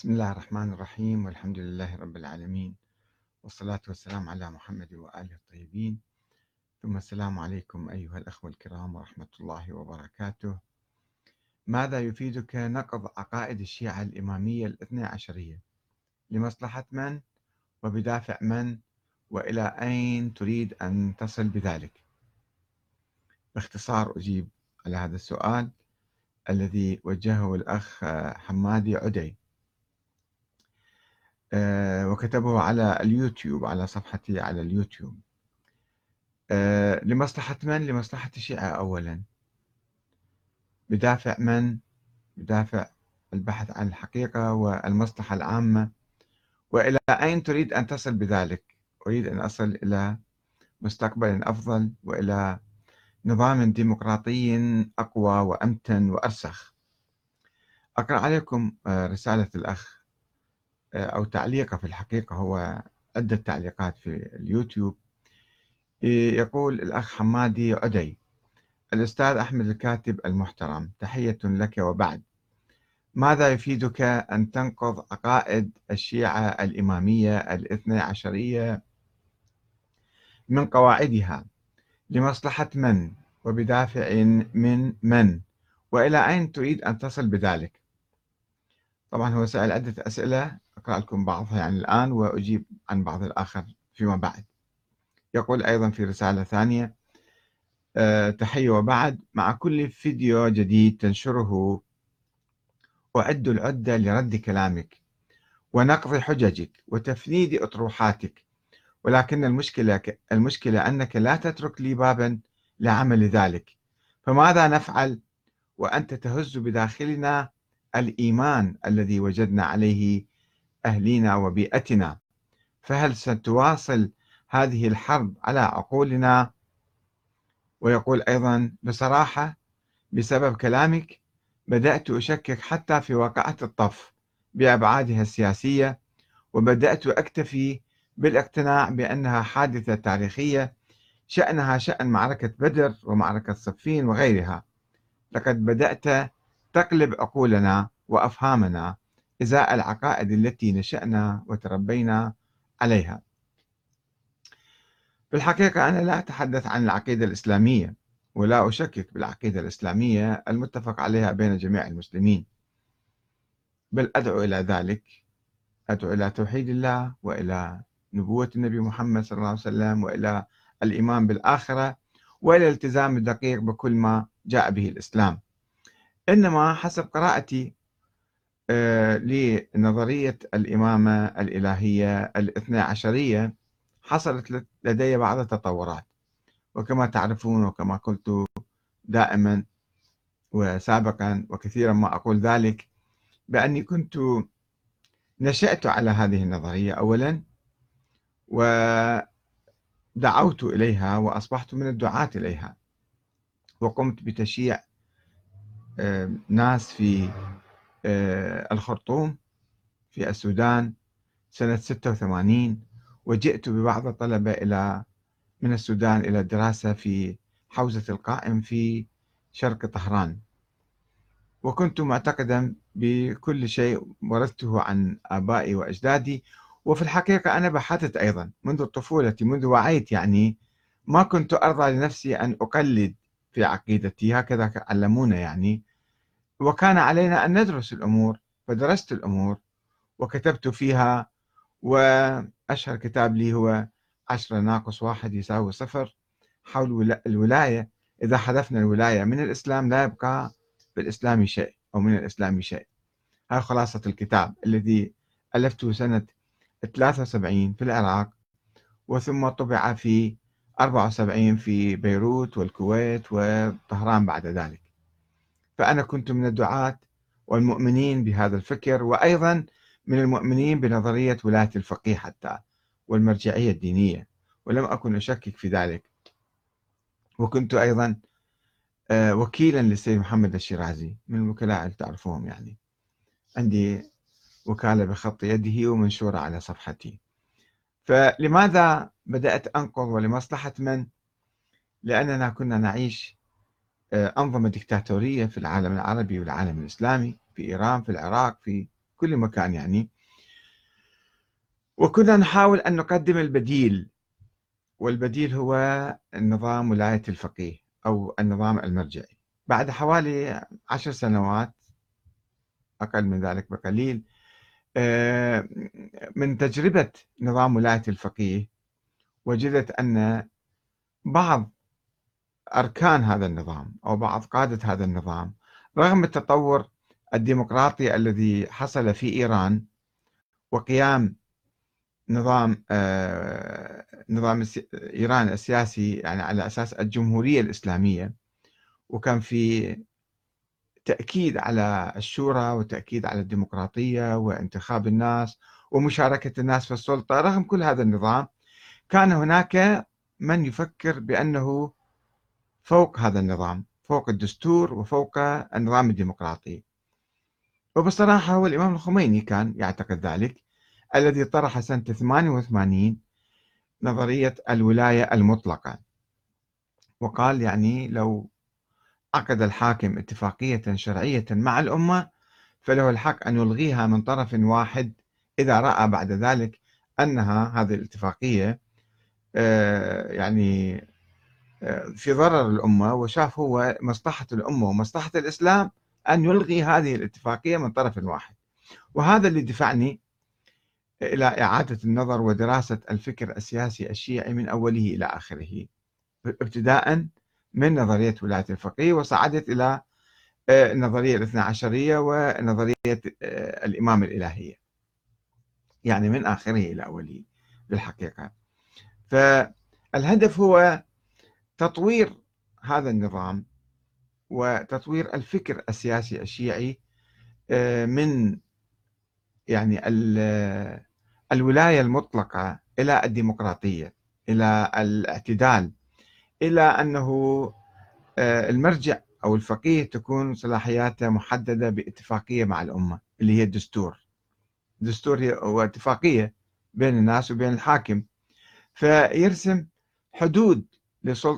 بسم الله الرحمن الرحيم والحمد لله رب العالمين والصلاة والسلام على محمد وآله الطيبين. ثم السلام عليكم أيها الأخوة الكرام ورحمة الله وبركاته. ماذا يفيدك نقض عقائد الشيعة الإمامية الاثنى عشرية؟ لمصلحة من؟ وبدافع من؟ وإلى أين تريد أن تصل بذلك؟ باختصار أجيب على هذا السؤال الذي وجهه الأخ حمادي عدي. آه، وكتبه على اليوتيوب على صفحتي على اليوتيوب آه، لمصلحة من؟ لمصلحة الشيعة أولا بدافع من؟ بدافع البحث عن الحقيقة والمصلحة العامة وإلى أين تريد أن تصل بذلك؟ أريد أن أصل إلى مستقبل أفضل وإلى نظام ديمقراطي أقوى وأمتن وأرسخ أقرأ عليكم آه، رسالة الأخ أو تعليقه في الحقيقة هو عدة تعليقات في اليوتيوب. يقول الأخ حمادي عدي الأستاذ أحمد الكاتب المحترم تحية لك وبعد. ماذا يفيدك أن تنقض عقائد الشيعة الإمامية الاثنى عشرية من قواعدها؟ لمصلحة من؟ وبدافع من من؟ وإلى أين تريد أن تصل بذلك؟ طبعا هو سأل عدة أسئلة أقرأ لكم بعضها يعني الآن وأجيب عن بعض الآخر فيما بعد. يقول أيضا في رسالة ثانية أه تحية وبعد. مع كل فيديو جديد تنشره أعد العدة لرد كلامك ونقض حججك وتفنيد أطروحاتك. ولكن المشكلة المشكلة أنك لا تترك لي بابا لعمل ذلك. فماذا نفعل؟ وأنت تهز بداخلنا الإيمان الذي وجدنا عليه أهلنا وبيئتنا فهل ستواصل هذه الحرب على عقولنا؟ ويقول أيضا بصراحة بسبب كلامك بدأت أشكك حتى في واقعة الطف بأبعادها السياسية وبدأت أكتفي بالاقتناع بأنها حادثة تاريخية شأنها شأن معركة بدر ومعركة صفين وغيرها. لقد بدأت تقلب عقولنا وأفهامنا. إزاء العقائد التي نشأنا وتربينا عليها. في الحقيقة أنا لا أتحدث عن العقيدة الإسلامية ولا أشكك بالعقيدة الإسلامية المتفق عليها بين جميع المسلمين. بل أدعو إلى ذلك أدعو إلى توحيد الله وإلى نبوة النبي محمد صلى الله عليه وسلم وإلى الإيمان بالآخرة وإلى الالتزام الدقيق بكل ما جاء به الإسلام. إنما حسب قراءتي لنظرية الإمامة الإلهية الاثنى عشرية حصلت لدي بعض التطورات. وكما تعرفون وكما قلت دائما وسابقا وكثيرا ما أقول ذلك بأني كنت نشأت على هذه النظرية أولا ودعوت إليها وأصبحت من الدعاة إليها. وقمت بتشييع آه، ناس في الخرطوم في السودان سنة 86 وجئت ببعض الطلبة إلى من السودان إلى الدراسة في حوزة القائم في شرق طهران. وكنت معتقدا بكل شيء ورثته عن آبائي وأجدادي وفي الحقيقة أنا بحثت أيضا منذ طفولتي منذ وعيت يعني ما كنت أرضى لنفسي أن أقلد في عقيدتي هكذا علمونا يعني. وكان علينا أن ندرس الأمور فدرست الأمور وكتبت فيها وأشهر كتاب لي هو عشرة ناقص واحد يساوي صفر حول الولاية. إذا حذفنا الولاية من الإسلام لا يبقى في الإسلام شيء أو من الإسلام شيء. هذه خلاصة الكتاب الذي ألفته سنة 73 في العراق وثم طبع في 74 في بيروت والكويت وطهران بعد ذلك. فأنا كنت من الدعاة والمؤمنين بهذا الفكر وأيضا من المؤمنين بنظرية ولاية الفقيه حتى والمرجعية الدينية ولم أكن أشكك في ذلك. وكنت أيضا آه، وكيلا للسيد محمد الشيرازي من الوكلاء اللي تعرفوهم يعني. عندي وكالة بخط يده ومنشورة على صفحتي. فلماذا بدأت أنقض ولمصلحة من؟ لأننا كنا نعيش أنظمة دكتاتورية في العالم العربي والعالم الإسلامي في إيران في العراق في كل مكان يعني. وكنا نحاول أن نقدم البديل والبديل هو النظام ولاية الفقيه أو النظام المرجعي. بعد حوالي عشر سنوات أقل من ذلك بقليل آه، من تجربة نظام ولاية الفقيه وجدت أن بعض أركان هذا النظام أو بعض قادة هذا النظام. رغم التطور الديمقراطي الذي حصل في إيران وقيام نظام آه، نظام إيران السياسي يعني على أساس الجمهورية الإسلامية وكان في تأكيد على الشورى وتأكيد على الديمقراطية وانتخاب الناس ومشاركة الناس في السلطة. رغم كل هذا النظام كان هناك من يفكر بأنه فوق هذا النظام فوق الدستور وفوق النظام الديمقراطي. وبصراحة هو الإمام الخميني كان يعتقد ذلك الذي طرح سنة 88 نظرية الولاية المطلقة. وقال يعني لو عقد الحاكم اتفاقية شرعية مع الأمة فله الحق أن يلغيها من طرف واحد إذا رأى بعد ذلك أنها هذه الاتفاقية آه، يعني في ضرر الأمة وشاف هو مصلحة الأمة ومصلحة الإسلام أن يلغي هذه الاتفاقية من طرف واحد. وهذا اللي دفعني إلى إعادة النظر ودراسة الفكر السياسي الشيعي من أوله إلى آخره ابتداء من نظرية ولاية الفقيه وصعدت إلى آه، النظرية الاثنى عشرية ونظرية آه، الإمام الإلهية. يعني من آخره إلى أوله بالحقيقة. فالهدف هو تطوير هذا النظام وتطوير الفكر السياسي الشيعي آه، من يعني الولاية المطلقة إلى الديمقراطية إلى الاعتدال إلى أنه آه، المرجع أو الفقيه تكون صلاحياته محددة باتفاقية مع الأمة اللي هي الدستور. الدستور هو اتفاقية بين الناس وبين الحاكم. فيرسم حدود